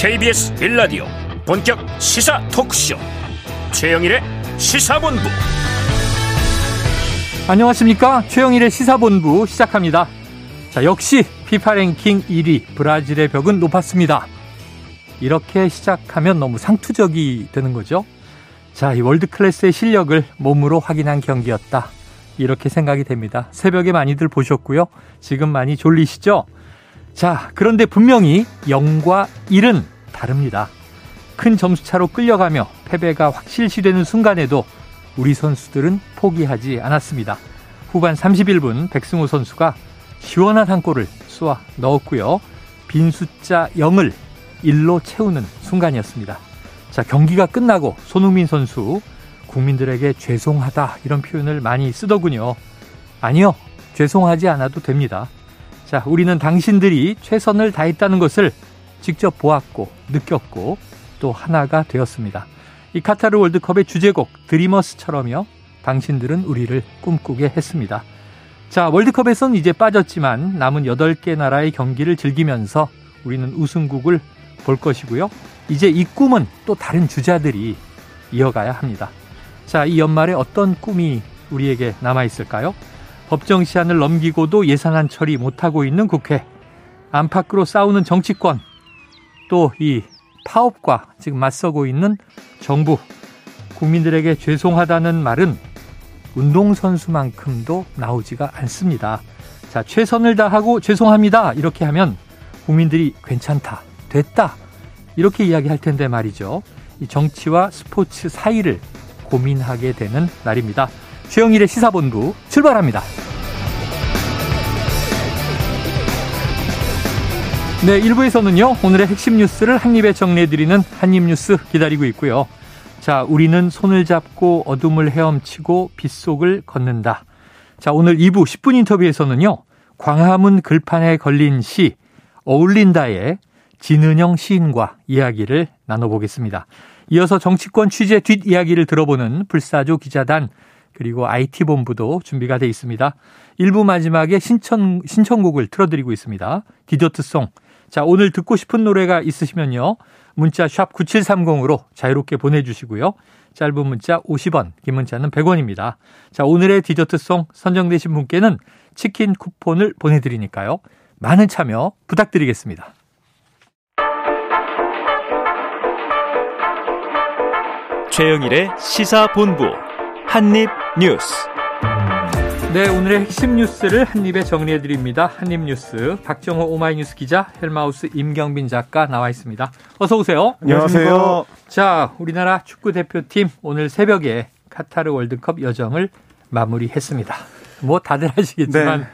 KBS 일라디오 본격 시사 토크쇼. 최영일의 시사본부. 안녕하십니까? 최영일의 시사본부 시작합니다. 자 역시 피파 랭킹 1위 브라질의 벽은 높았습니다. 이렇게 시작하면 너무 상투적이 되는 거죠? 자 이 world class의 실력을 몸으로 확인한 경기였다. 이렇게 생각이 됩니다. 새벽에 많이들 보셨고요. 지금 많이 졸리시죠? 자, 그런데 분명히 0과 1은 다릅니다. 큰 점수차로 끌려가며 패배가 확실시되는 순간에도 우리 선수들은 포기하지 않았습니다. 후반 31분 백승호 선수가 시원한 한 골을 쏘아 넣었고요. 빈 숫자 0을 1로 채우는 순간이었습니다. 자, 경기가 끝나고 손흥민 선수 국민들에게 죄송하다 이런 표현을 많이 쓰더군요. 아니요. 죄송하지 않아도 됩니다. 자, 우리는 당신들이 최선을 다했다는 것을 직접 보았고 느꼈고 또 하나가 되었습니다. 이 카타르 월드컵의 주제곡 드리머스처럼요. 당신들은 우리를 꿈꾸게 했습니다. 자, 월드컵에선 이제 빠졌지만 남은 8개 나라의 경기를 즐기면서 우리는 우승국을 볼 것이고요. 이제 이 꿈은 또 다른 주자들이 이어가야 합니다. 자, 이 연말에 어떤 꿈이 우리에게 남아 있을까요? 법정 시한을 넘기고도 예산안 처리 못하고 있는 국회, 안팎으로 싸우는 정치권, 또 이 파업과 지금 맞서고 있는 정부, 국민들에게 죄송하다는 말은 운동선수만큼도 나오지가 않습니다. 자, 최선을 다하고 죄송합니다. 이렇게 하면 국민들이 괜찮다, 됐다. 이렇게 이야기할 텐데 말이죠. 이 정치와 스포츠 사이를 고민하게 되는 날입니다. 최영일의 시사본부 출발합니다. 네, 1부에서는요, 오늘의 핵심 뉴스를 한입에 정리해드리는 한입뉴스 기다리고 있고요. 자, 우리는 손을 잡고 어둠을 헤엄치고 빗속을 걷는다. 자, 오늘 2부 10분 인터뷰에서는요, 광화문 글판에 걸린 시, 어울린다의 진은영 시인과 이야기를 나눠보겠습니다. 이어서 정치권 취재 뒷이야기를 들어보는 불사조 기자단 그리고 IT본부도 준비가 돼 있습니다. 1부 마지막에 신청, 신청곡을 틀어드리고 있습니다. 디저트송. 자, 오늘 듣고 싶은 노래가 있으시면요. 문자 샵 9730으로 자유롭게 보내주시고요. 짧은 문자 50원, 긴 문자는 100원입니다. 자, 오늘의 디저트송 선정되신 분께는 치킨 쿠폰을 보내드리니까요. 많은 참여 부탁드리겠습니다. 최영일의 시사본부 한입뉴스. 네, 오늘의 핵심 뉴스를 한입에 정리해 드립니다. 한입 뉴스 박정호 오마이뉴스 기자, 헬마우스 임경빈 작가 나와 있습니다. 어서 오세요. 안녕하세요. 자, 우리나라 축구 대표팀 오늘 새벽에 카타르 월드컵 여정을 마무리했습니다. 뭐 다들 아시겠지만 네.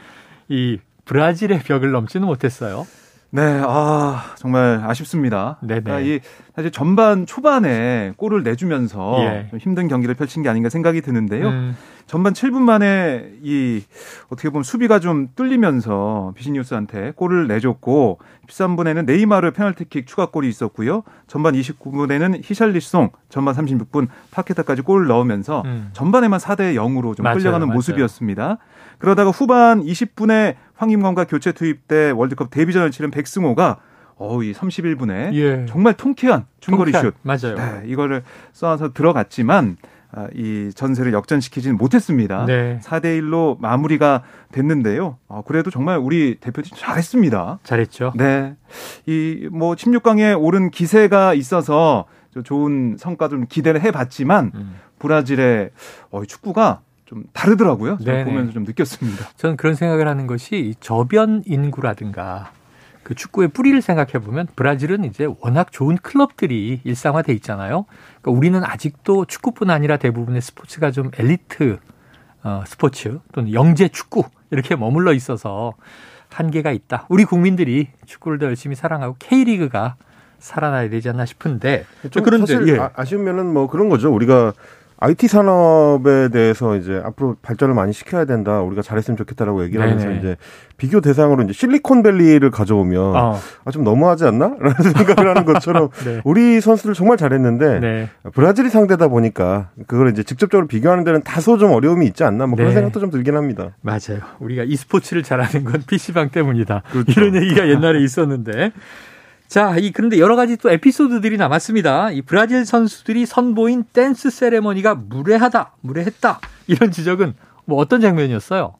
이 브라질의 벽을 넘지는 못했어요. 네, 아 정말 아쉽습니다. 네네. 그러니까 이 사실 전반 초반에 골을 내주면서 예. 좀 힘든 경기를 펼친 게 아닌가 생각이 드는데요. 음. 전반 7분 만에 이 어떻게 보면 수비가 좀 뚫리면서 비시니우스한테 골을 내줬고 13분에는 네이마르 페널티킥 추가골이 있었고요. 전반 29분에는 히샬리송, 전반 36분 파케타까지 골을 넣으면서 음. 전반에만 4대 0으로 좀 맞아요, 끌려가는 맞아요. 모습이었습니다. 그러다가 후반 20분에 황임건과 교체 투입돼 월드컵 데뷔전을 치른 백승호가 어이 31분에 예. 정말 통쾌한 중거리 통쾌한, 슛. 맞아요. 네, 이거를 쏴서 들어갔지만 아, 이 전세를 역전시키지는 못했습니다. 네. 4대 1로 마무리가 됐는데요. 아, 그래도 정말 우리 대표팀 잘했습니다. 잘했죠. 네. 이 뭐 16강에 오른 기세가 있어서 좋은 성과 좀 기대를 해 봤지만 음. 브라질의 어, 축구가 좀 다르더라고요. 보면서 좀 느꼈습니다. 저는 그런 생각을 하는 것이 저변 인구라든가 그 축구의 뿌리를 생각해 보면 브라질은 이제 워낙 좋은 클럽들이 일상화돼 있잖아요. 그러니까 우리는 아직도 축구뿐 아니라 대부분의 스포츠가 좀 엘리트 어, 스포츠 또는 영재 축구 이렇게 머물러 있어서 한계가 있다. 우리 국민들이 축구를 더 열심히 사랑하고 K리그가 살아나야 되지 않나 싶은데 좀 그런데 사실 예. 아, 아쉬운 면은 뭐 그런 거죠. 우리가 IT 산업에 대해서 이제 앞으로 발전을 많이 시켜야 된다. 우리가 잘했으면 좋겠다라고 얘기를 네네. 하면서 이제 비교 대상으로 이제 실리콘밸리를 가져오면 어. 아, 좀 너무하지 않나? 라는 생각을 하는 것처럼 네. 우리 선수들 정말 잘했는데 네. 브라질이 상대다 보니까 그걸 이제 직접적으로 비교하는 데는 다소 좀 어려움이 있지 않나? 뭐 그런 네. 생각도 좀 들긴 합니다. 맞아요. 우리가 e스포츠를 잘하는 건 PC방 때문이다. 그렇죠. 이런 얘기가 옛날에 있었는데 자, 이 그런데 여러 가지 또 에피소드들이 남았습니다. 이 브라질 선수들이 선보인 댄스 세레머니가 무례하다, 무례했다 이런 지적은 뭐 어떤 장면이었어요?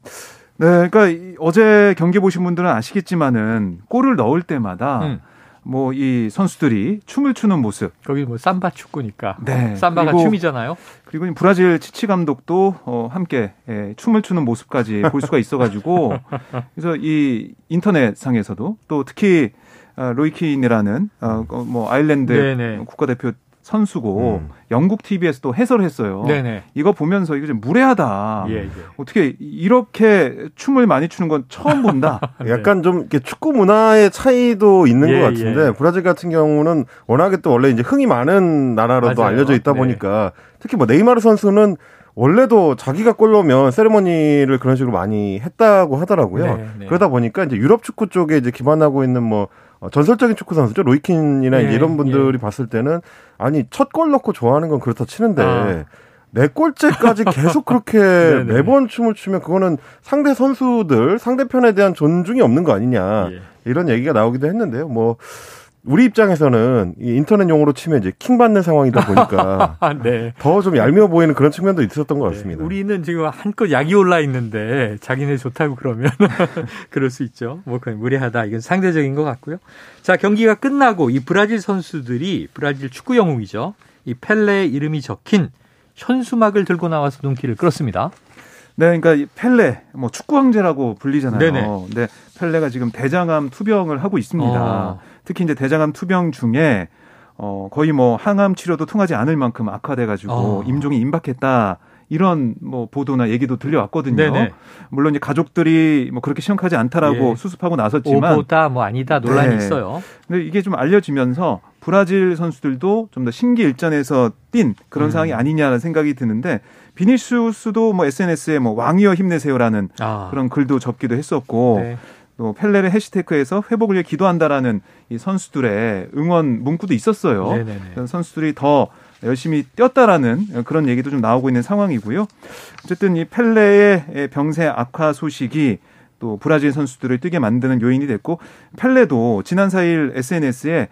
네, 그러니까 어제 경기 보신 분들은 아시겠지만은 골을 넣을 때마다 음. 뭐이 선수들이 춤을 추는 모습. 거기 뭐 삼바 축구니까. 네. 삼바가 그리고, 춤이잖아요. 그리고 브라질 치치 감독도 어 함께 예, 춤을 추는 모습까지 볼 수가 있어 가지고 그래서 이 인터넷 상에서도 또 특히 어, 로이킨이라는 어, 뭐 아일랜드 네네. 국가대표 선수고 음. 영국 TV에서 또 해설을 했어요. 네네. 이거 보면서 이거 좀 무례하다. 예, 예. 어떻게 이렇게 춤을 많이 추는 건 처음 본다. 네. 약간 좀 이렇게 축구 문화의 차이도 있는 예, 것 같은데 예. 브라질 같은 경우는 워낙에 또 원래 이제 흥이 많은 나라로도 맞아요. 알려져 있다 네. 보니까 특히 뭐 네이마르 선수는 원래도 자기가 골 넣으면 세레머니를 그런 식으로 많이 했다고 하더라고요. 네, 네. 그러다 보니까 이제 유럽 축구 쪽에 이제 기반하고 있는 뭐 어, 전설적인 축구 선수죠. 로이킨이나 예, 이런 분들이 예. 봤을 때는 아니 첫 골 넣고 좋아하는 건 그렇다 치는데 아. 네 골째까지 계속 그렇게 매번 춤을 추면 그거는 상대 선수들 상대편에 대한 존중이 없는 거 아니냐 예. 이런 얘기가 나오기도 했는데요. 뭐 우리 입장에서는 이 인터넷 용어로 치면 이제 킹 받는 상황이다 보니까 네. 더좀 얄미워 보이는 그런 측면도 있었던 것 네. 같습니다. 네. 우리는 지금 한껏 약이 올라 있는데 자기네 좋다고 그러면 그럴 수 있죠. 뭐 그냥 무례하다 이건 상대적인 것 같고요. 자 경기가 끝나고 이 브라질 선수들이 브라질 축구 영웅이죠. 이 펠레의 이름이 적힌 현수막을 들고 나와서 눈길을 끌었습니다. 네, 그러니까 펠레, 뭐 축구 황제라고 불리잖아요. 네네. 네, 펠레가 지금 대장암 투병을 하고 있습니다. 어. 특히 이제 대장암 투병 중에 어 거의 뭐 항암 치료도 통하지 않을 만큼 악화돼 가지고 어. 임종이 임박했다. 이런 뭐 보도나 얘기도 들려왔거든요. 네네. 물론 이제 가족들이 뭐 그렇게 심각하지 않다라고 예. 수습하고 나섰지만 오보다 뭐 아니다 논란이 네. 있어요. 근데 이게 좀 알려지면서 브라질 선수들도 좀더 심기일전에서 뛴 그런 음. 상황이 아니냐라는 생각이 드는데 비니슈스도 뭐 SNS에 뭐 왕이여 힘내세요라는 아. 그런 글도 적기도 했었고 네. 또 펠레를 해시태그에서 회복을 위해 기도한다라는 이 선수들의 응원 문구도 있었어요. 네네네. 선수들이 더 열심히 뛰었다라는 그런 얘기도 좀 나오고 있는 상황이고요. 어쨌든 이 펠레의 병세 악화 소식이 또 브라질 선수들을 뛰게 만드는 요인이 됐고 펠레도 지난 4일 SNS에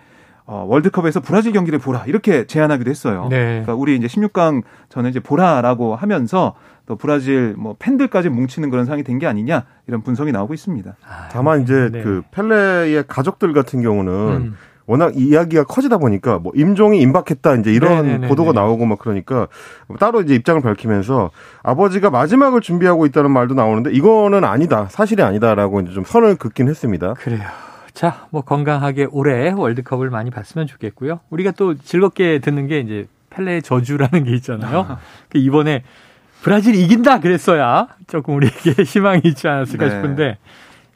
어, 월드컵에서 브라질 경기를 보라 이렇게 제안하기도 했어요. 네. 그러니까 우리 이제 16강 전에 이제 보라라고 하면서 또 브라질 뭐 팬들까지 뭉치는 그런 상황이 된 게 아니냐 이런 분석이 나오고 있습니다. 아, 다만 이제 네. 그 펠레의 가족들 같은 경우는 음. 워낙 이야기가 커지다 보니까 뭐 임종이 임박했다 이제 이런 네네네네. 네, 네, 보도가 네. 나오고 막 그러니까 따로 이제 입장을 밝히면서 아버지가 마지막을 준비하고 있다는 말도 나오는데 이거는 아니다 사실이 아니다라고 이제 좀 선을 긋긴 했습니다. 그래요. 자, 뭐 건강하게 올해 월드컵을 많이 봤으면 좋겠고요. 우리가 또 즐겁게 듣는 게 이제 펠레의 저주라는 게 있잖아요. 그 이번에 브라질 이긴다 그랬어야 조금 우리에게 희망이 있지 않았을까 네. 싶은데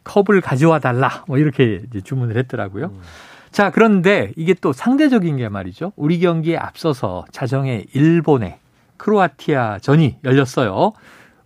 컵을 가져와 달라 뭐 이렇게 주문을 했더라고요. 음. 자, 그런데 이게 또 상대적인 게 말이죠. 우리 경기에 앞서서 자정에 일본의 크로아티아 전이 열렸어요.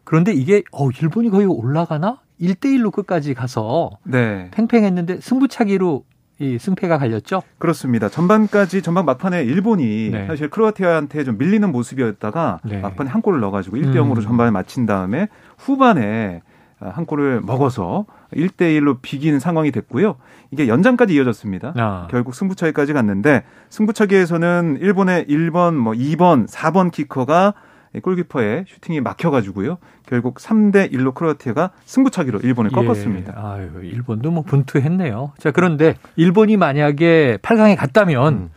그런데 이게 어 일본이 거의 올라가나? 1대1로 끝까지 가서 네. 팽팽했는데 승부차기로 이 승패가 갈렸죠? 그렇습니다. 전반까지 전반 막판에 일본이 네. 사실 크로아티아한테 좀 밀리는 모습이었다가 네. 막판에 한 골을 넣어가지고 1대 0으로 음. 전반을 마친 다음에 후반에 한 골을 먹어서 1대 1로 비긴 상황이 됐고요. 이게 연장까지 이어졌습니다. 아. 결국 승부차기까지 갔는데 승부차기에서는 일본의 1번, 뭐 2번, 4번 키커가 골키퍼의 슈팅이 막혀가지고요. 결국 3대 1로 크로아티아가 승부차기로 일본을 예. 꺾었습니다. 아유, 일본도 뭐 분투했네요. 자, 그런데 일본이 만약에 8강에 갔다면 음.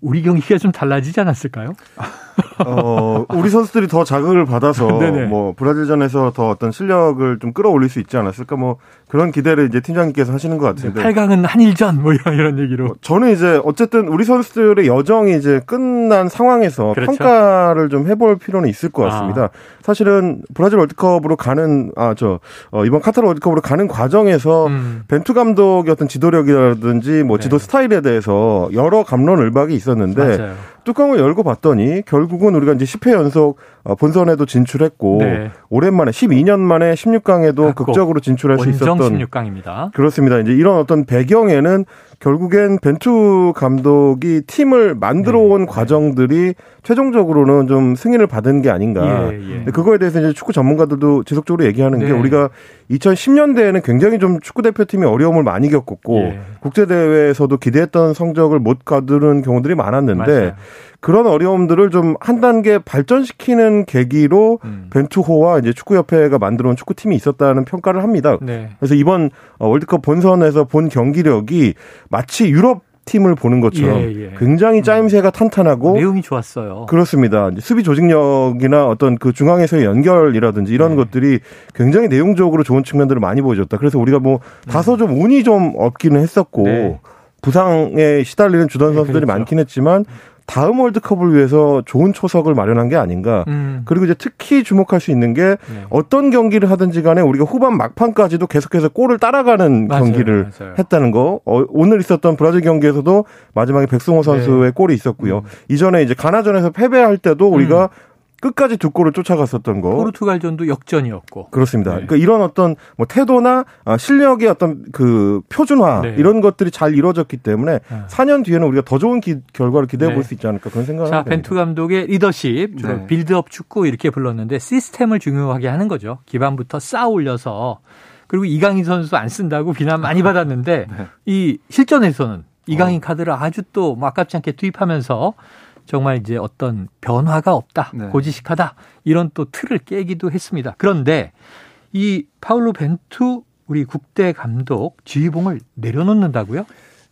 우리 경기가 좀 달라지지 않았을까요? 어, 우리 선수들이 더 자극을 받아서 뭐 브라질전에서 더 어떤 실력을 좀 끌어올릴 수 있지 않았을까 뭐 그런 기대를 이제 팀장님께서 하시는 것 같은데. 8강은 한일전 뭐 이런 얘기로. 어, 저는 이제 어쨌든 우리 선수들의 여정이 이제 끝난 상황에서 그렇죠. 평가를 좀 해볼 필요는 있을 것 같습니다. 아. 사실은 브라질 월드컵으로 가는 아저 어, 이번 카타르 월드컵으로 가는 과정에서 음. 벤투 감독의 어떤 지도력이라든지 뭐 지도 네. 스타일에 대해서 여러 감론을박이 있었는데 맞아요. 뚜껑을 열고 봤더니 결국은 우리가 이제 10회 연속 어, 본선에도 진출했고 네. 오랜만에 12년 만에 16강에도 극적으로 진출할 수 있었던 16강입니다. 그렇습니다. 이제 이런 어떤 배경에는 결국엔 벤투 감독이 팀을 만들어 온 네. 과정들이 최종적으로는 좀 승인을 받은 게 아닌가. 예, 예. 그거에 대해서 이제 축구 전문가들도 지속적으로 얘기하는 네. 게 우리가 2010년대에는 굉장히 좀 축구 대표팀이 어려움을 많이 겪었고 예. 국제 대회에서도 기대했던 성적을 못 거두는 경우들이 많았는데 맞아요. 그런 어려움들을 좀 한 단계 발전시키는 계기로 음. 벤투호와 이제 축구협회가 만들어온 축구팀이 있었다는 평가를 합니다. 네. 그래서 이번 월드컵 본선에서 본 경기력이 마치 유럽 팀을 보는 것처럼 예, 예. 굉장히 짜임새가 탄탄하고 내용이 좋았어요. 그렇습니다. 수비 조직력이나 어떤 그 중앙에서의 연결이라든지 이런 네. 것들이 굉장히 내용적으로 좋은 측면들을 많이 보여줬다. 그래서 우리가 뭐 네. 다소 좀 운이 좀 없기는 했었고 네. 부상에 시달리는 주전 네, 선수들이 그렇죠. 많긴 했지만 다음 월드컵을 위해서 좋은 초석을 마련한 게 아닌가. 음. 그리고 이제 특히 주목할 수 있는 게 네. 어떤 경기를 하든지 간에 우리가 후반 막판까지도 계속해서 골을 따라가는 맞아요, 경기를 맞아요. 했다는 거. 어, 오늘 있었던 브라질 경기에서도 마지막에 백승호 선수의 네. 골이 있었고요. 음. 이전에 이제 가나전에서 패배할 때도 우리가 음. 끝까지 두 골을 쫓아갔었던 거. 포르투갈전도 역전이었고. 그렇습니다. 네. 그러니까 이런 어떤 뭐 태도나 아, 실력의 어떤 그 표준화 네. 이런 것들이 잘 이루어졌기 때문에 네. 4년 뒤에는 우리가 더 좋은 기, 결과를 기대해 볼수 네. 있지 않을까 그런 생각을 합니다. 자, 벤투 감독의 리더십, 주로 네. 빌드업 축구 이렇게 불렀는데 시스템을 중요하게 하는 거죠. 기반부터 쌓아 올려서 그리고 이강인 선수 안 쓴다고 비난 많이 받았는데 네. 이 실전에서는 이강인 어. 카드를 아주 또 뭐 아깝지 않게 투입하면서 정말 이제 어떤 변화가 없다, 네. 고지식하다 이런 또 틀을 깨기도 했습니다. 그런데 이 파울로 벤투 우리 국대 감독 지휘봉을 내려놓는다고요?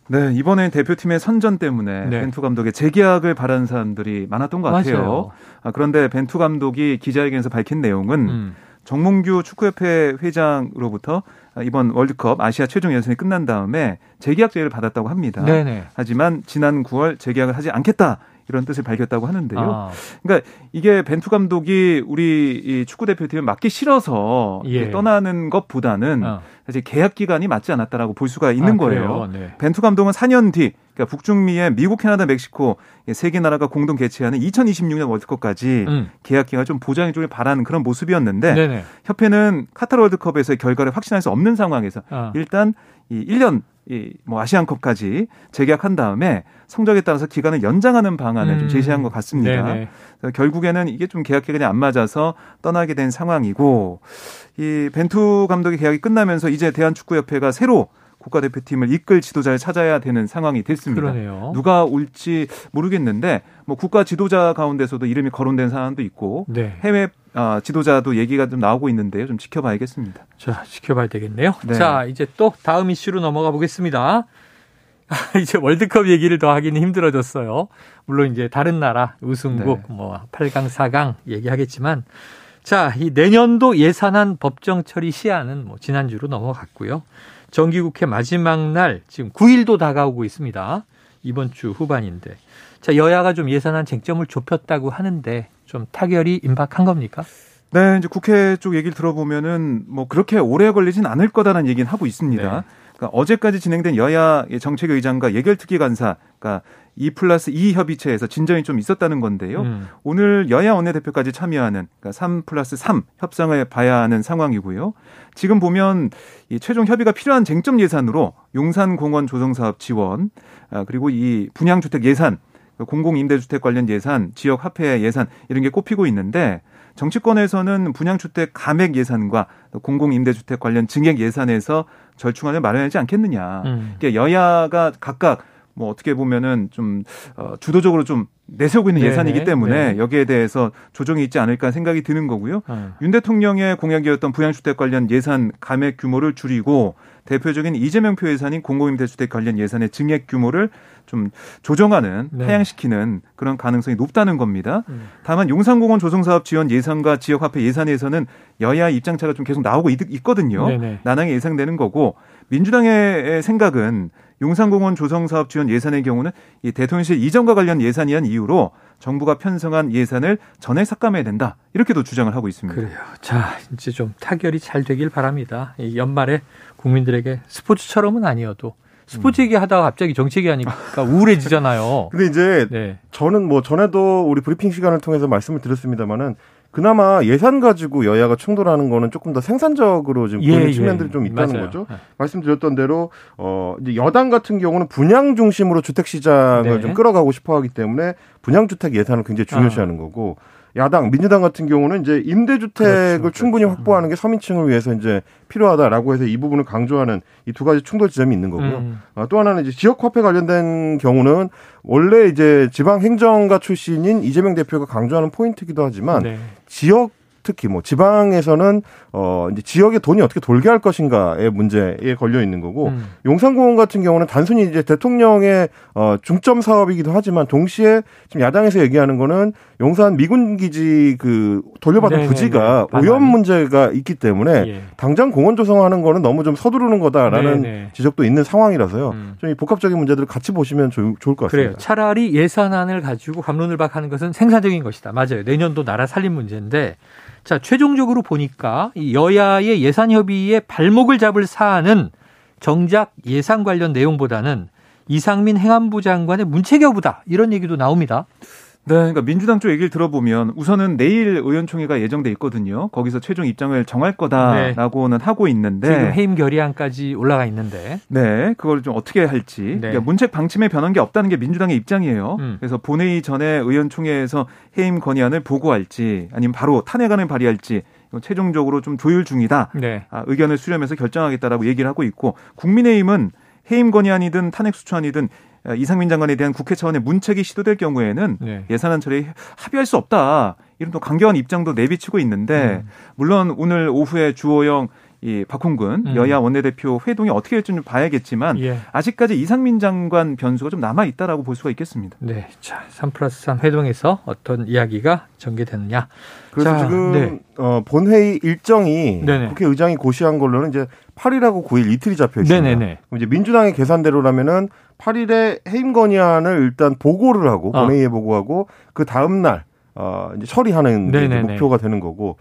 네, 이번에 대표팀의 선전 때문에 네. 벤투 감독의 재계약을 바라는 사람들이 많았던 것 같아요. 아, 그런데 벤투 감독이 기자회견에서 밝힌 내용은 음. 정몽규 축구협회 회장으로부터 이번 월드컵 아시아 최종 예선이 끝난 다음에 재계약 제의를 받았다고 합니다. 네네. 하지만 지난 9월 재계약을 하지 않겠다 이런 뜻을 밝혔다고 하는데요. 아. 그러니까 이게 벤투 감독이 우리 이 축구 대표팀을 맡기 싫어서 예. 떠나는 것보다는 아. 사실 계약 기간이 맞지 않았다라고 볼 수가 있는 아, 거예요. 네. 벤투 감독은 4년 뒤 그러니까 북중미의 미국, 캐나다, 멕시코 세 개 나라가 공동 개최하는 2026년 월드컵까지 음. 계약 기간 좀 보장해 주길 바라는 그런 모습이었는데 네네. 협회는 카타르 월드컵에서의 결과를 확신할 수 없는 상황에서 아. 일단 이 1년 이뭐 아시안컵까지 재계약한 다음에 성적에 따라서 기간을 연장하는 방안을 음. 좀 제시한 것 같습니다. 결국에는 이게 좀 계약 기간이 안 맞아서 떠나게 된 상황이고 이 벤투 감독의 계약이 끝나면서 이제 대한축구협회가 새로 국가대표팀을 이끌 지도자를 찾아야 되는 상황이 됐습니다. 그러네요. 누가 올지 모르겠는데 뭐 국가 지도자 가운데서도 이름이 거론된 사람도 있고 네. 해외 아, 지도자도 얘기가 좀 나오고 있는데요. 좀 지켜봐야겠습니다. 자, 지켜봐야 되겠네요. 네. 자, 이제 또 다음 이슈로 넘어가 보겠습니다. 이제 월드컵 얘기를 더 하기는 힘들어졌어요. 물론 이제 다른 나라 우승국 네. 뭐 8강, 4강 얘기하겠지만 자, 이 내년도 예산안 법정 처리 시한은 뭐 지난주로 넘어갔고요. 정기국회 마지막 날 지금 9일도 다가오고 있습니다. 이번 주 후반인데. 자, 여야가 좀 예산안 쟁점을 좁혔다고 하는데 좀 타결이 임박한 겁니까? 네, 이제 국회 쪽 얘기를 들어보면은 뭐 그렇게 오래 걸리진 않을 거다라는 얘기는 하고 있습니다. 네. 그러니까 어제까지 진행된 여야 정책의장과 예결특위 간사, 그러니까 2 플러스 2 협의체에서 진전이 좀 있었다는 건데요. 음. 오늘 여야 원내대표까지 참여하는 그러니까 3 플러스 3 협상을 봐야 하는 상황이고요. 지금 보면 이 최종 협의가 필요한 쟁점 예산으로 용산공원 조성사업 지원, 아, 그리고 이 분양주택 예산, 공공임대주택 관련 예산, 지역 화폐 예산 이런 게 꼽히고 있는데 정치권에서는 분양주택 감액 예산과 공공임대주택 관련 증액 예산에서 절충안을 마련하지 않겠느냐. 음. 그러니까 여야가 각각 뭐 어떻게 보면은 좀 어, 주도적으로 좀 내세우고 있는 네네. 예산이기 때문에 네. 여기에 대해서 조정이 있지 않을까 생각이 드는 거고요. 음. 윤 대통령의 공약이었던 부양주택 관련 예산 감액 규모를 줄이고 대표적인 이재명 표 예산인 공공임대주택 관련 예산의 증액 규모를 좀 조정하는 네. 하향시키는 그런 가능성이 높다는 겁니다. 음. 다만 용산공원 조성사업 지원 예산과 지역화폐 예산에서는 여야 입장차가 좀 계속 나오고 있, 거든요 난항이 예상되는 거고 민주당의 생각은 용산공원 조성 사업 지원 예산의 경우는 이 대통령실 이전과 관련 예산이한 이유로 정부가 편성한 예산을 전액 삭감해야 된다. 이렇게도 주장을 하고 있습니다. 그래요. 자, 이제 좀 타결이 잘 되길 바랍니다. 이 연말에 국민들에게 스포츠처럼은 아니어도 스포츠 얘기 하다가 갑자기 정치 얘기 하니까 우울해지잖아요. 근데 이제 네. 저는 뭐 전에도 우리 브리핑 시간을 통해서 말씀을 드렸습니다만은 그나마 예산 가지고 여야가 충돌하는 거는 조금 더 생산적으로 지금 보이는 예, 측면들이 예. 좀 있다는 맞아요. 거죠. 네. 말씀드렸던 대로 어 이제 여당 같은 경우는 분양 중심으로 주택 시장을 네. 좀 끌어가고 싶어 하기 때문에 분양 주택 예산을 굉장히 중요시하는 아. 거고 야당 민주당 같은 경우는 이제 임대주택을 그렇죠, 충분히 그렇죠. 확보하는 게 서민층을 위해서 이제 필요하다라고 해서 이 부분을 강조하는 이 두 가지 충돌 지점이 있는 거고요. 음. 아, 또 하나는 이제 지역 화폐 관련된 경우는 원래 이제 지방 행정가 출신인 이재명 대표가 강조하는 포인트기도 하지만 네. 지역 특히 뭐 지방에서는 어 이제 지역의 돈이 어떻게 돌게 할 것인가의 문제에 걸려 있는 거고 음. 용산공원 같은 경우는 단순히 이제 대통령의 어 중점 사업이기도 하지만 동시에 지금 야당에서 얘기하는 거는 용산 미군 기지 그 돌려받은 네네네. 부지가 네. 오염 문제가 있기 때문에 예. 당장 공원 조성하는 거는 너무 좀 서두르는 거다라는 네네. 지적도 있는 상황이라서요. 음. 좀이 복합적인 문제들을 같이 보시면 좋을 것 같습니다. 그래요. 차라리 예산안을 가지고 감론을 박하는 것은 생산적인 것이다. 맞아요. 내년도 나라 살림 문제인데 자, 최종적으로 보니까 여야의 예산 협의에 발목을 잡을 사안은 정작 예산 관련 내용보다는 이상민 행안부 장관의 문책 여부다. 이런 얘기도 나옵니다. 네, 그러니까 민주당 쪽 얘기를 들어보면 우선은 내일 의원총회가 예정돼 있거든요. 거기서 최종 입장을 정할 거다라고는 네. 하고 있는데 지금 해임 결의안까지 올라가 있는데 네, 그걸 좀 어떻게 할지 네. 그러니까 문책 방침에 변한 게 없다는 게 민주당의 입장이에요. 음. 그래서 본회의 전에 의원총회에서 해임 건의안을 보고할지 아니면 바로 탄핵안을 발의할지 최종적으로 좀 조율 중이다. 네. 아, 의견을 수렴해서 결정하겠다라고 얘기를 하고 있고 국민의힘은 해임 건의안이든 탄핵 수처안이든 어, 이상민 장관에 대한 국회 차원의 문책이 시도될 경우에는 네. 예산안 처리에 합의할 수 없다. 이런 또 강경한 입장도 내비치고 있는데 음. 물론 오늘 오후에 주호영 이 박홍근 음. 여야 원내대표 회동이 어떻게 될지 좀 봐야겠지만 예. 아직까지 이상민 장관 변수가 좀 남아 있다라고 볼 수가 있겠습니다. 네, 자, 3 플러스 3 회동에서 어떤 이야기가 전개되느냐. 그래서 자, 지금 네. 어, 본회의 일정이 네네. 국회의장이 고시한 걸로는 이제 8일하고 9일 이틀이 잡혀 있습니다. 네네네. 이제 민주당의 계산대로라면은 8일에 해임 건의안을 일단 보고를 하고 어. 본회의에 보고하고 그 다음 날 어, 이제 처리하는 목표가 되는 거고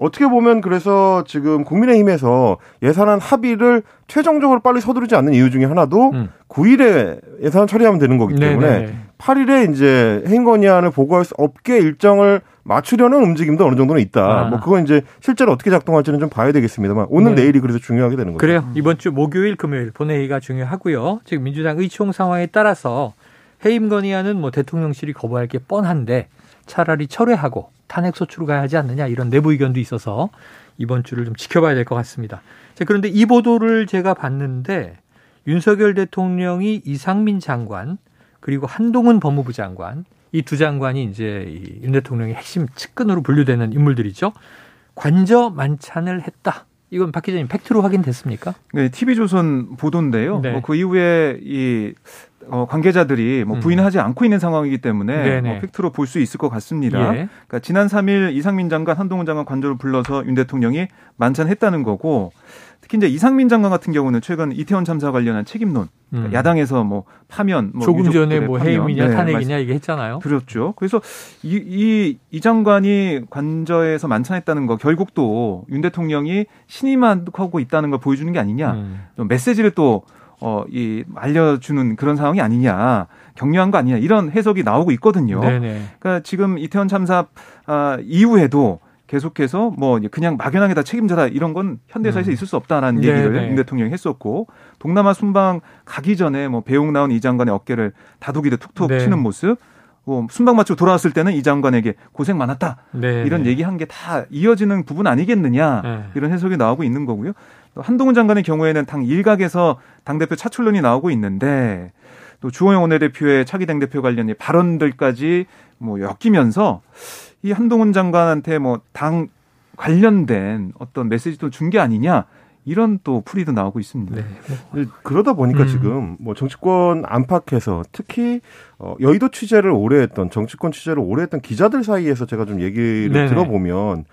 어떻게 보면 그래서 지금 국민의힘에서 예산안 합의를 최종적으로 빨리 서두르지 않는 이유 중에 하나도 음. 9일에 예산 처리하면 되는 거기 때문에 네네. 8일에 이제 해임 건의안을 보고할 수 없게 일정을 맞추려는 움직임도 어느 정도는 있다. 아. 뭐 그건 이제 실제로 어떻게 작동할지는 좀 봐야 되겠습니다만 오늘 네. 내일이 그래서 중요하게 되는 거죠. 그래요. 이번 주 목요일 금요일 본회의가 중요하고요. 지금 민주당 의총 상황에 따라서 해임 건의안은 뭐 대통령실이 거부할 게 뻔한데 차라리 철회하고 탄핵 소추로 가야 하지 않느냐 이런 내부 의견도 있어서 이번 주를 좀 지켜봐야 될 것 같습니다. 자, 그런데 이 보도를 제가 봤는데 윤석열 대통령이 이상민 장관 그리고 한동훈 법무부 장관 이 두 장관이 이제 윤 대통령의 핵심 측근으로 분류되는 인물들이죠. 관저 만찬을 했다. 이건 박 기자님 팩트로 확인됐습니까? 네, TV조선 보도인데요. 네. 뭐 그 이후에 이 어, 관계자들이 뭐 음. 부인하지 음. 않고 있는 상황이기 때문에 뭐 팩트로 볼 수 있을 것 같습니다. 예. 그러니까 지난 3일 이상민 장관, 한동훈 장관 관저를 불러서 윤 대통령이 만찬했다는 거고 특히 이제 이상민 장관 같은 경우는 최근 이태원 참사 관련한 책임론 그러니까 음. 야당에서 뭐 파면 뭐 조금 전에 뭐 해임이냐 네, 탄핵이냐 이게 했잖아요. 그렇죠. 그래서 이, 이, 이 장관이 관저에서 만찬했다는 거 결국 또 윤 대통령이 신임하고 있다는 걸 보여주는 게 아니냐. 음. 메시지를 또 어, 이, 알려주는 그런 상황이 아니냐. 격려한 거 아니냐. 이런 해석이 나오고 있거든요. 네네. 그러니까 지금 이태원 참사 아, 이후에도 계속해서 뭐 그냥 막연하게 다 책임져라 이런 건 현대사에서 음. 있을 수 없다라는 네네. 얘기를 윤 대통령이 했었고 동남아 순방 가기 전에 뭐 배웅 나온 이 장관의 어깨를 다독이듯 툭툭 네. 치는 모습 뭐 순방 마치고 돌아왔을 때는 이 장관에게 고생 많았다 네. 이런 얘기한 게 다 이어지는 부분 아니겠느냐 네. 이런 해석이 나오고 있는 거고요. 또 한동훈 장관의 경우에는 당 일각에서 당 대표 차출론이 나오고 있는데 또 주호영 원내대표의 차기 당 대표 관련의 발언들까지 뭐 엮이면서 이 한동훈 장관한테 뭐 당 관련된 어떤 메시지도 준 게 아니냐 이런 또 풀이도 나오고 있습니다. 네. 그러다 보니까 음. 지금 뭐 정치권 안팎에서 특히 어 여의도 취재를 오래 했던 정치권 취재를 오래 했던 기자들 사이에서 제가 좀 얘기를 네네. 들어보면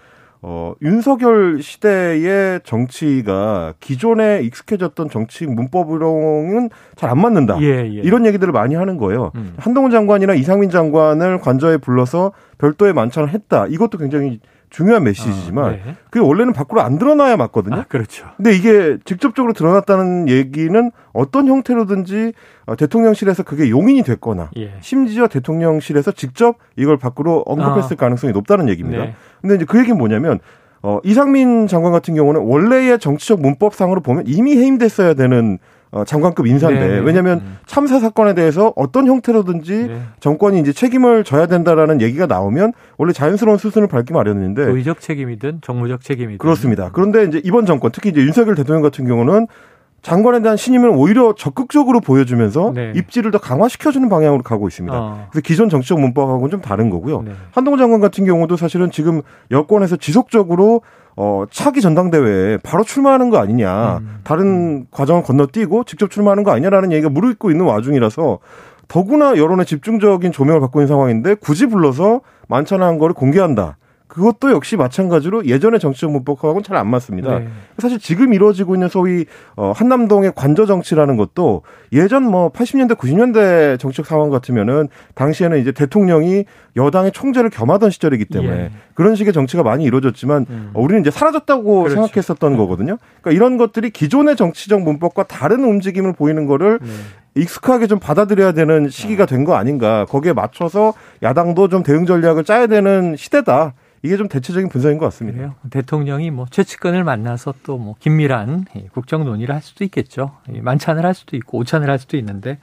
어, 윤석열 시대의 정치가 기존에 익숙해졌던 정치 문법으로는 잘 안 맞는다. 예, 예. 이런 얘기들을 많이 하는 거예요. 음. 한동훈 장관이나 이상민 장관을 관저에 불러서 별도의 만찬을 했다. 이것도 굉장히 중요한 메시지지만 아, 네. 그게 원래는 밖으로 안 드러나야 맞거든요. 아, 그렇죠. 근데 이게 직접적으로 드러났다는 얘기는 어떤 형태로든지 어, 대통령실에서 그게 용인이 됐거나 예. 심지어 대통령실에서 직접 이걸 밖으로 언급했을 아. 가능성이 높다는 얘기입니다. 네. 근데 이제 그 얘기는 뭐냐면 어, 이상민 장관 같은 경우는 원래의 정치적 문법상으로 보면 이미 해임됐어야 되는 어, 장관급 인사인데 네, 네. 왜냐하면 음. 참사 사건에 대해서 어떤 형태로든지 네. 정권이 이제 책임을 져야 된다라는 얘기가 나오면 원래 자연스러운 수순을 밟기 마련인데 도의적 책임이든 정무적 책임이든 그렇습니다. 그런데 이제 이번 정권 특히 이제 윤석열 대통령 같은 경우는 장관에 대한 신임을 오히려 적극적으로 보여주면서 네. 입지를 더 강화시켜주는 방향으로 가고 있습니다. 어. 그래서 기존 정치적 문법하고는 좀 다른 거고요. 네. 한동훈 장관 같은 경우도 사실은 지금 여권에서 지속적으로 어, 차기 전당대회에 바로 출마하는 거 아니냐. 음. 다른 음. 과정을 건너뛰고 직접 출마하는 거 아니냐라는 얘기가 무르익고 있는 와중이라서 더구나 여론의 집중적인 조명을 받고 있는 상황인데 굳이 불러서 만찬한 거를 공개한다. 그것도 역시 마찬가지로 예전의 정치적 문법하고는 잘 안 맞습니다. 네. 사실 지금 이루어지고 있는 소위 어 한남동의 관저 정치라는 것도 예전 뭐 80년대 90년대 정치적 상황 같으면은 당시에는 이제 대통령이 여당의 총재를 겸하던 시절이기 때문에 예. 그런 식의 정치가 많이 이루어졌지만 음. 우리는 이제 사라졌다고 그렇죠. 생각했었던 네. 거거든요. 그러니까 이런 것들이 기존의 정치적 문법과 다른 움직임을 보이는 거를 네. 익숙하게 좀 받아들여야 되는 시기가 된 거 아닌가. 거기에 맞춰서 야당도 좀 대응 전략을 짜야 되는 시대다. 이게 좀 대체적인 분석인 것 같습니다. 그래요. 대통령이 뭐 최측근을 만나서 또 뭐 긴밀한 국정 논의를 할 수도 있겠죠. 만찬을 할 수도 있고 오찬을 할 수도 있는데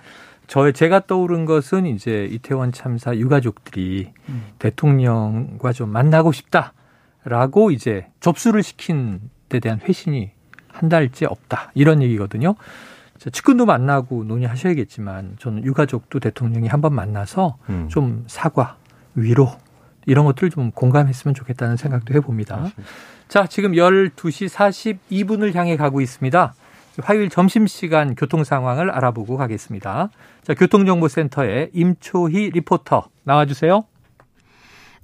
저 제가 떠오른 것은 이제 이태원 참사 유가족들이 음. 대통령과 좀 만나고 싶다라고 이제 접수를 시킨 데 대한 회신이 한 달째 없다 이런 얘기거든요. 측근도 만나고 논의하셔야겠지만 저는 유가족도 대통령이 한번 만나서 음. 좀 사과 위로 이런 것들 좀 공감했으면 좋겠다는 생각도 해봅니다. 맞습니다. 자, 지금 12시 42분을 향해 가고 있습니다. 화요일 점심시간 교통 상황을 알아보고 가겠습니다. 자, 교통정보센터의 임초희 리포터 나와주세요.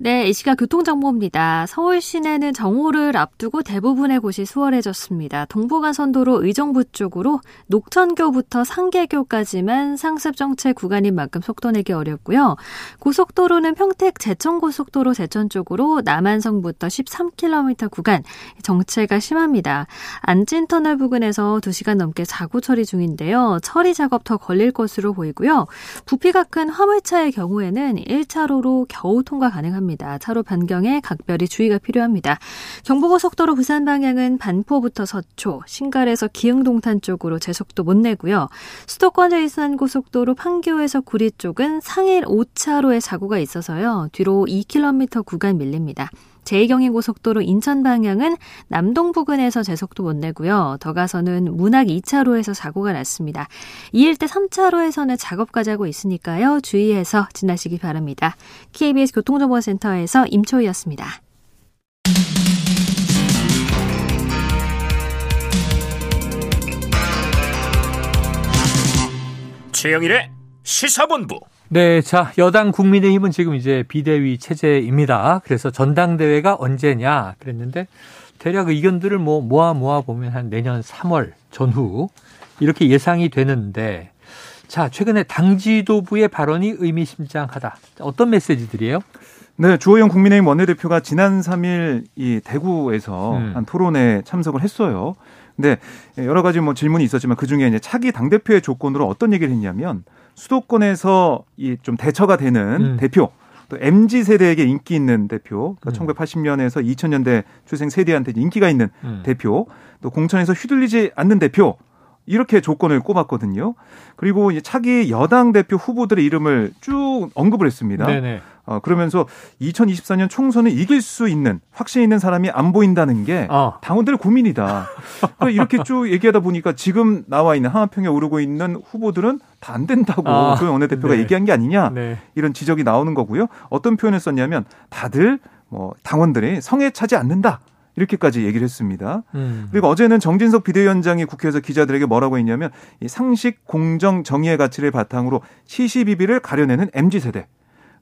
네, 이 시각 교통정보입니다. 서울 시내는 정오를 앞두고 대부분의 곳이 수월해졌습니다. 동부간선도로 의정부 쪽으로 녹천교부터 상계교까지만 상습 정체 구간인 만큼 속도 내기 어렵고요. 고속도로는 평택 제천고속도로 제천 쪽으로 남한성부터 13km 구간 정체가 심합니다. 안진터널 부근에서 2시간 넘게 사고 처리 중인데요. 처리 작업 더 걸릴 것으로 보이고요. 부피가 큰 화물차의 경우에는 1차로로 겨우 통과 가능합니다. 있습니다. 차로 변경에 각별히 주의가 필요합니다. 경부고속도로 부산 방향은 반포부터 서초, 신갈에서 기흥동탄 쪽으로 제속도 못 내고요. 수도권 제이산고속도로 판교에서 구리 쪽은 상일 5차로에 사고가 있어서요. 뒤로 2km 구간 밀립니다. 제2경인고속도로 인천 방향은 남동 부근에서 제속도 못 내고요. 더 가서는 문학 2차로에서 사고가 났습니다. 이 일대 3차로에서는 작업까지 하고 있으니까요. 주의해서 지나시기 바랍니다. KBS 교통정보센터에서 임초희였습니다. 최영일의 시사본부 네, 자, 여당 국민의힘은 지금 이제 비대위 체제입니다. 그래서 전당대회가 언제냐 그랬는데 대략 의견들을 뭐 모아 모아 보면 한 내년 3월 전후 이렇게 예상이 되는데 자, 최근에 당 지도부의 발언이 의미심장하다. 어떤 메시지들이에요? 네, 주호영 국민의힘 원내대표가 지난 3일 이 대구에서 음. 한 토론에 참석을 했어요. 근데 여러 가지 뭐 질문이 있었지만 그 중에 이제 차기 당대표의 조건으로 어떤 얘기를 했냐면 수도권에서 이 좀 대처가 되는 음. 대표 또 MZ 세대에게 인기 있는 대표, 그러니까 음. 1980년에서 2000년대 출생 세대한테 인기가 있는 음. 대표, 또 공천에서 휘둘리지 않는 대표 이렇게 조건을 꼽았거든요. 그리고 이제 차기 여당 대표 후보들의 이름을 쭉 언급을 했습니다. 네네. 어, 그러면서 2024년 총선을 이길 수 있는 확신 있는 사람이 안 보인다는 게 어. 당원들의 고민이다. 그러니까 이렇게 쭉 얘기하다 보니까 지금 나와 있는 하마평에 오르고 있는 후보들은 다 안 된다고 아, 그 원내대표가 네. 얘기한 게 아니냐 네. 이런 지적이 나오는 거고요. 어떤 표현을 썼냐면 다들 뭐 당원들이 성에 차지 않는다. 이렇게까지 얘기를 했습니다. 음. 그리고 어제는 정진석 비대위원장이 국회에서 기자들에게 뭐라고 했냐면 이 상식, 공정, 정의의 가치를 바탕으로 시시비비를 가려내는 MZ 세대.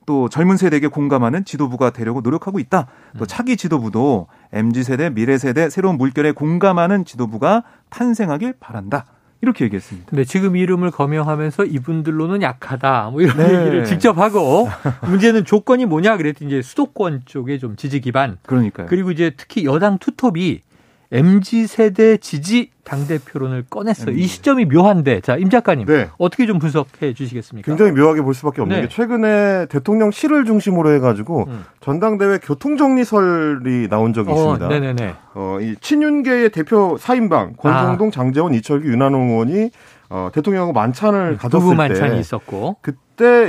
또 젊은 세대에게 공감하는 지도부가 되려고 노력하고 있다. 또 음. 차기 지도부도 MZ 세대, 미래 세대, 새로운 물결에 공감하는 지도부가 탄생하길 바란다. 이렇게 얘기했습니다. 근데 지금 이름을 거명하면서 이분들로는 약하다. 뭐 이런 네. 얘기를 직접 하고 문제는 조건이 뭐냐 그랬더니 이제 수도권 쪽에 좀 지지 기반. 그러니까요. 그리고 이제 특히 여당 투톱이 MZ 세대 지지 당 대표론을 꺼냈어요. 이 시점이 묘한데, 자 임 작가님 네. 어떻게 좀 분석해 주시겠습니까? 굉장히 묘하게 볼 수밖에 없는 네. 게 최근에 대통령 실을 중심으로 해가지고 음. 전당대회 교통정리설이 나온 적이 어, 있습니다. 네네네. 어, 이 친윤계의 대표 사인방 권성동, 아. 장재원, 이철규, 윤한홍 의원이 어, 대통령하고 만찬을 네, 가졌을 때 만찬이 있었고 그때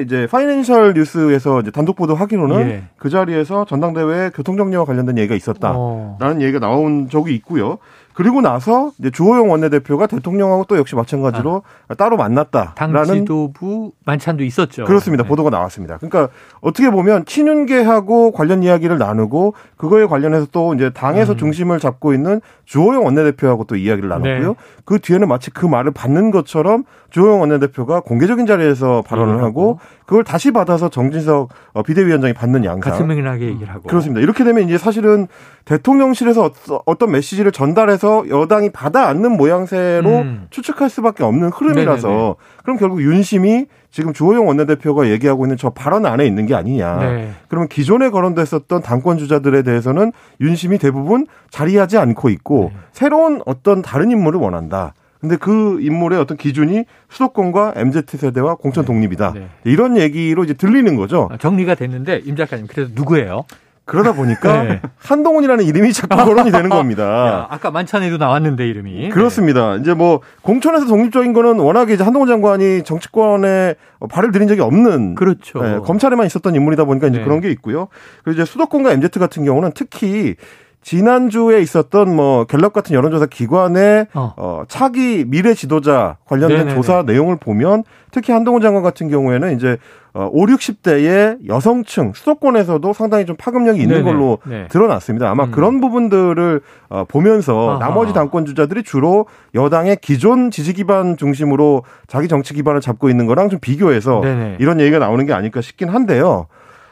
이제 파이낸셜 뉴스에서 이제 단독 보도 하기로는 예. 그 자리에서 전당대회 교통정리와 관련된 얘기가 있었다라는 어. 얘기가 나온 적이 있고요. 그리고 나서 이제 주호영 원내대표가 대통령하고 또 역시 마찬가지로 아. 따로 만났다라는 당 지도부 만찬도 있었죠. 그렇습니다. 네. 보도가 나왔습니다. 그러니까 어떻게 보면 친윤계하고 관련 이야기를 나누고 그거에 관련해서 또 이제 당에서 음. 중심을 잡고 있는 주호영 원내대표하고 또 이야기를 나눴고요. 네. 그 뒤에는 마치 그 말을 받는 것처럼 주호영 원내대표가 공개적인 자리에서 발언을 네. 하고 그걸 다시 받아서 정진석 어, 비대위원장이 받는 양상. 가슴명하게 얘기를 하고. 그렇습니다. 이렇게 되면 이제 사실은 대통령실에서 어떤 메시지를 전달해서 여당이 받아 안는 모양새로 음. 추측할 수밖에 없는 흐름이라서 네네네. 그럼 결국 윤심이 지금 주호영 원내대표가 얘기하고 있는 저 발언 안에 있는 게 아니냐. 네. 그러면 기존에 거론됐었던 당권 주자들에 대해서는 윤심이 대부분 자리하지 않고 있고 네. 새로운 어떤 다른 인물을 원한다. 근데 그 인물의 어떤 기준이 수도권과 MZ 세대와 공천 네. 독립이다. 네. 이런 얘기로 이제 들리는 거죠. 아, 정리가 됐는데 임 작가님 그래서 누구예요? 그러다 보니까 네. 한동훈이라는 이름이 자꾸 거론이 되는 겁니다. 야, 아까 만찬에도 나왔는데 이름이. 그렇습니다. 네. 이제 뭐 공천에서 독립적인 거는 워낙에 이제 한동훈 장관이 정치권에 발을 들인 적이 없는 그렇죠. 네, 검찰에만 있었던 인물이다 보니까 이제 네. 그런 게 있고요. 그리고 이제 수도권과 MZ 같은 경우는 특히 지난주에 있었던 뭐 갤럽 같은 여론조사 기관의 어. 어 차기 미래 지도자 관련된 네네네. 조사 내용을 보면 특히 한동훈 장관 같은 경우에는 이제 어, 5, 60대의 여성층 수도권에서도 상당히 좀 파급력이 있는 네네. 걸로 네. 드러났습니다. 아마 음. 그런 부분들을 어, 보면서 아하. 나머지 당권 주자들이 주로 여당의 기존 지지 기반 중심으로 자기 정치 기반을 잡고 있는 거랑 좀 비교해서 네네. 이런 얘기가 나오는 게 아닐까 싶긴 한데요.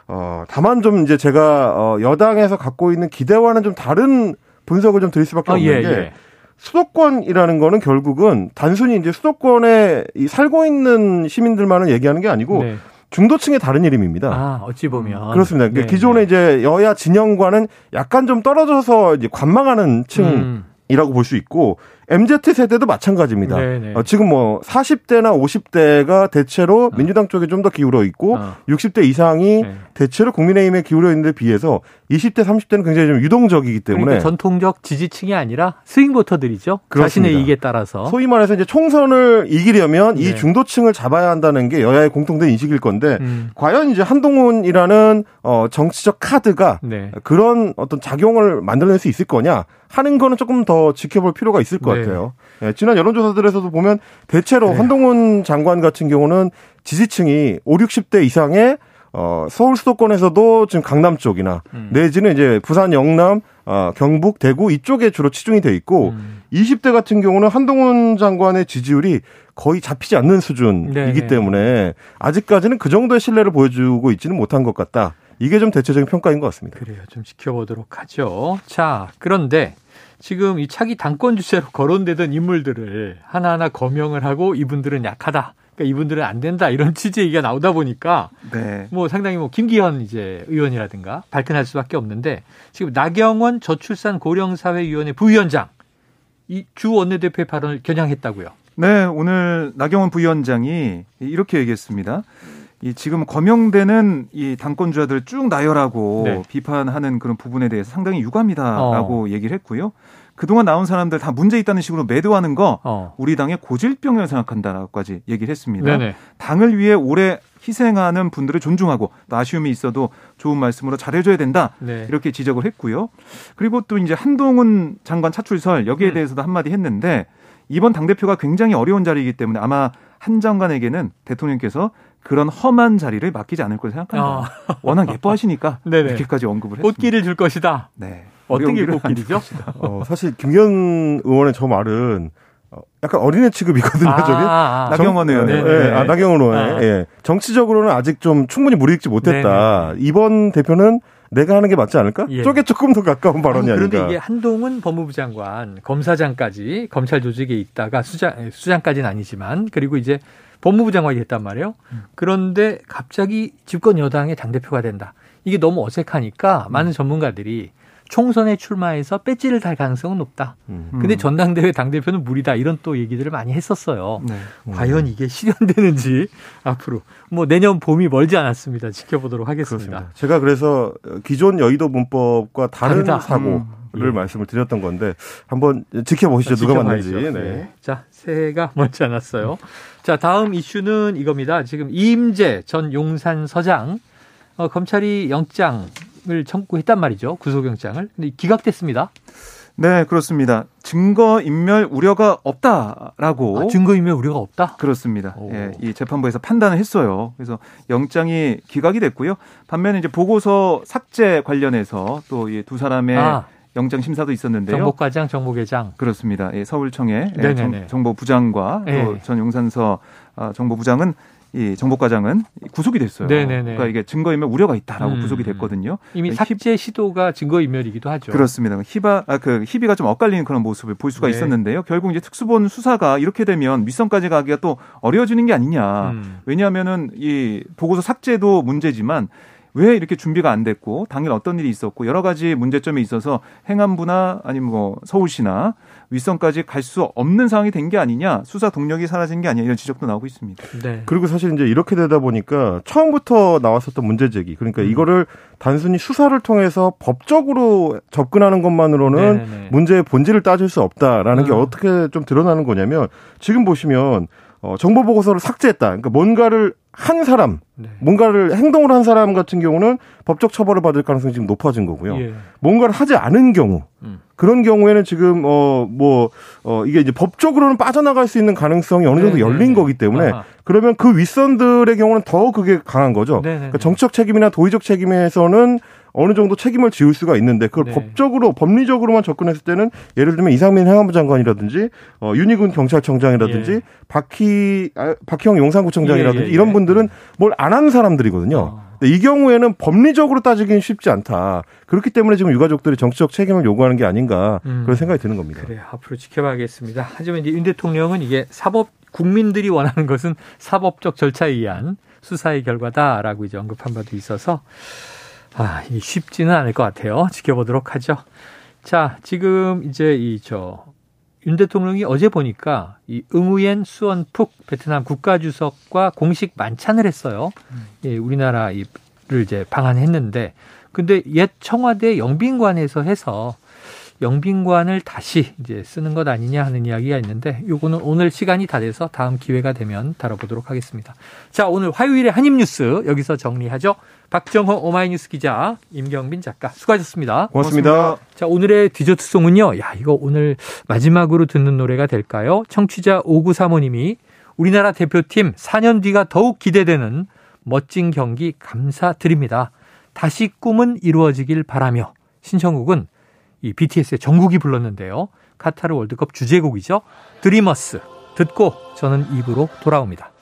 어, 다만 좀 이제 제가 어, 여당에서 갖고 있는 기대와는 좀 다른 분석을 좀 드릴 수밖에 아, 없는 예, 게 예. 수도권이라는 거는 결국은 단순히 이제 수도권에 이 살고 있는 시민들만을 얘기하는 게 아니고 네. 중도층의 다른 이름입니다. 아, 어찌 보면. 그렇습니다. 네, 기존에 네. 이제 여야 진영과는 약간 좀 떨어져서 이제 관망하는 층이라고 음. 볼수 있고 MZ 세대도 마찬가지입니다. 어, 지금 뭐 40대나 50대가 대체로 어. 민주당 쪽에 좀 더 기울어 있고 어. 60대 이상이 네. 대체로 국민의힘에 기울어 있는데 비해서 20대, 30대는 굉장히 좀 유동적이기 때문에 그러니까 전통적 지지층이 아니라 스윙 보터들이죠. 그렇습니다. 자신의 이익에 따라서 소위 말해서 이제 총선을 이기려면 네. 이 중도층을 잡아야 한다는 게 여야의 공통된 인식일 건데 음. 과연 이제 한동훈이라는 어 정치적 카드가 네. 그런 어떤 작용을 만들어낼 수 있을 거냐 하는 거는 조금 더 지켜볼 필요가 있을 것 네. 같아요. 네, 지난 여론조사들에서도 보면 대체로 네. 한동훈 장관 같은 경우는 지지층이 5, 60대 이상의 어, 서울 수도권에서도 지금 강남 쪽이나 음. 내지는 이제 부산, 영남, 어, 경북, 대구 이쪽에 주로 치중이 돼 있고 음. 20대 같은 경우는 한동훈 장관의 지지율이 거의 잡히지 않는 수준이기 네네. 때문에 아직까지는 그 정도의 신뢰를 보여주고 있지는 못한 것 같다. 이게 좀 대체적인 평가인 것 같습니다. 그래요. 좀 지켜보도록 하죠. 자, 그런데 지금 이 차기 당권 주제로 거론되던 인물들을 하나하나 거명을 하고 이분들은 약하다. 그러니까 이분들은 안 된다 이런 취지 얘기가 나오다 보니까 네. 뭐 상당히 뭐 김기현 이제 의원이라든가 발끈할 수밖에 없는데 지금 나경원 저출산 고령사회위원회 부위원장 이 주 원내대표의 발언을 겨냥했다고요. 네, 오늘 나경원 부위원장이 이렇게 얘기했습니다. 이 지금 거명되는 이 당권주자들 쭉 나열하고 네. 비판하는 그런 부분에 대해서 상당히 유감이다라고 어. 얘기를 했고요. 그동안 나온 사람들 다 문제 있다는 식으로 매도하는 거 어. 우리 당의 고질병이라고 생각한다라고까지 얘기를 했습니다. 네네. 당을 위해 오래 희생하는 분들을 존중하고 또 아쉬움이 있어도 좋은 말씀으로 잘해줘야 된다 네. 이렇게 지적을 했고요. 그리고 또 이제 한동훈 장관 차출설 여기에 음. 대해서도 한마디 했는데 이번 당 대표가 굉장히 어려운 자리이기 때문에 아마 한 장관에게는 대통령께서 그런 험한 자리를 맡기지 않을 걸 생각합니다. 아. 워낙 예뻐하시니까 이렇게까지 언급을 했습니다. 꽃길을 줄 것이다. 네. 어떤 게 꽃길이죠? 어, 사실 김경 의원의 저 말은 어, 약간 어린애 취급이거든요, 아, 저기. 아, 아. 나경원 의원. 네, 네, 네. 아, 나경원 의원. 아. 예. 정치적으로는 아직 좀 충분히 무리익지 못했다. 네네. 이번 대표는 내가 하는 게 맞지 않을까? 예. 쪽에 조금 더 가까운 발언이 아니, 그런데 아닌가. 이게 한동훈 법무부 장관 검사장까지 검찰 조직에 있다가 수장 수장까지는 아니지만 그리고 이제 법무부 장관이 됐단 말이에요. 음. 그런데 갑자기 집권 여당의 당 대표가 된다. 이게 너무 어색하니까 음. 많은 전문가들이 총선에 출마해서 배지를 달 가능성은 높다. 음. 근데 전당대회 당대표는 무리다. 이런 또 얘기들을 많이 했었어요. 네. 과연 이게 실현되는지 앞으로 뭐 내년 봄이 멀지 않았습니다. 지켜보도록 하겠습니다. 그렇습니다. 제가 그래서 기존 여의도 문법과 다른 다르다. 사고를 음. 말씀을 드렸던 건데 한번 지켜보시죠. 누가 맞는지. 네. 네. 자, 새해가 멀지 않았어요. 자, 다음 이슈는 이겁니다. 지금 이임재 전 용산 서장 어, 검찰이 영장 을 청구했단 말이죠. 구속영장을. 근데 기각됐습니다. 네, 그렇습니다. 증거 인멸 우려가 없다라고. 아, 증거 인멸 우려가 없다? 그렇습니다. 예, 이 재판부에서 판단을 했어요. 그래서 영장이 기각이 됐고요. 반면에 이제 보고서 삭제 관련해서 또 이 두 사람의 아. 영장 심사도 있었는데요. 정보과장, 정보계장. 그렇습니다. 예, 서울청의 정, 정보부장과 네. 또전 용산서 아, 정보부장은 이 정보과장은 구속이 됐어요. 네네네. 그러니까 이게 증거인멸 우려가 있다라고 음. 구속이 됐거든요. 이미 그러니까 삭제 시도가 증거인멸이기도 하죠. 그렇습니다. 희바 아, 그 희비가 좀 엇갈리는 그런 모습을 볼 수가 네. 있었는데요. 결국 이제 특수본 수사가 이렇게 되면 윗선까지 가기가 또 어려워지는 게 아니냐. 음. 왜냐하면은 이 보고서 삭제도 문제지만 왜 이렇게 준비가 안 됐고 당일 어떤 일이 있었고 여러 가지 문제점이 있어서 행안부나 아니면 뭐 서울시나 윗선까지 갈 수 없는 상황이 된 게 아니냐 수사 동력이 사라진 게 아니냐 이런 지적도 나오고 있습니다. 네. 그리고 사실 이제 이렇게 되다 보니까 처음부터 나왔었던 문제 제기 그러니까 음. 이거를 단순히 수사를 통해서 법적으로 접근하는 것만으로는 네네. 네, 네. 문제의 본질을 따질 수 없다라는 음. 게 어떻게 좀 드러나는 거냐면 지금 보시면 어, 정보 보고서를 삭제했다. 그러니까 뭔가를 한 사람, 네. 뭔가를 행동을 한 사람 같은 경우는 법적 처벌을 받을 가능성이 지금 높아진 거고요. 예. 뭔가를 하지 않은 경우, 음. 그런 경우에는 지금 어 뭐 어 이게 이제 법적으로는 빠져나갈 수 있는 가능성이 어느 정도 네, 열린 네, 거기 때문에 아하. 그러면 그 윗선들의 경우는 더 그게 강한 거죠. 네, 네, 그러니까 정치적 책임이나 도의적 책임에서는 어느 정도 책임을 지을 수가 있는데 그걸 네. 법적으로 법리적으로만 접근했을 때는 예를 들면 이상민 행안부 장관이라든지 어, 윤희군 경찰청장이라든지 예. 박희 아, 박형 용산구청장이라든지 예, 예, 이런 예. 분들은 뭘 안 하는 사람들이거든요. 어. 이 경우에는 법리적으로 따지기는 쉽지 않다. 그렇기 때문에 지금 유가족들이 정치적 책임을 요구하는 게 아닌가 음. 그런 생각이 드는 겁니다. 그래 앞으로 지켜봐야겠습니다. 하지만 이제 윤 대통령은 이게 사법 국민들이 원하는 것은 사법적 절차에 의한 수사의 결과다라고 이제 언급한 바도 있어서 아, 이 쉽지는 않을 것 같아요. 지켜보도록 하죠. 자, 지금 이제 이 저 윤 대통령이 어제 보니까 이 응우옌 수원푹 베트남 국가주석과 공식 만찬을 했어요. 음. 예, 우리나라를 이제 방한했는데 근데 옛 청와대 영빈관에서 해서 영빈관을 다시 이제 쓰는 것 아니냐 하는 이야기가 있는데 요거는 오늘 시간이 다 돼서 다음 기회가 되면 다뤄보도록 하겠습니다. 자, 오늘 화요일의 한입뉴스 여기서 정리하죠. 박정호 오마이뉴스 기자, 임경빈 작가 수고하셨습니다. 고맙습니다. 고맙습니다. 자, 오늘의 디저트송은요. 야, 이거 오늘 마지막으로 듣는 노래가 될까요? 청취자 5935님이 우리나라 대표팀 4년 뒤가 더욱 기대되는 멋진 경기 감사드립니다. 다시 꿈은 이루어지길 바라며 신청곡은 이 BTS의 정국이 불렀는데요. 카타르 월드컵 주제곡이죠. 드리머스 듣고 저는 입으로 돌아옵니다.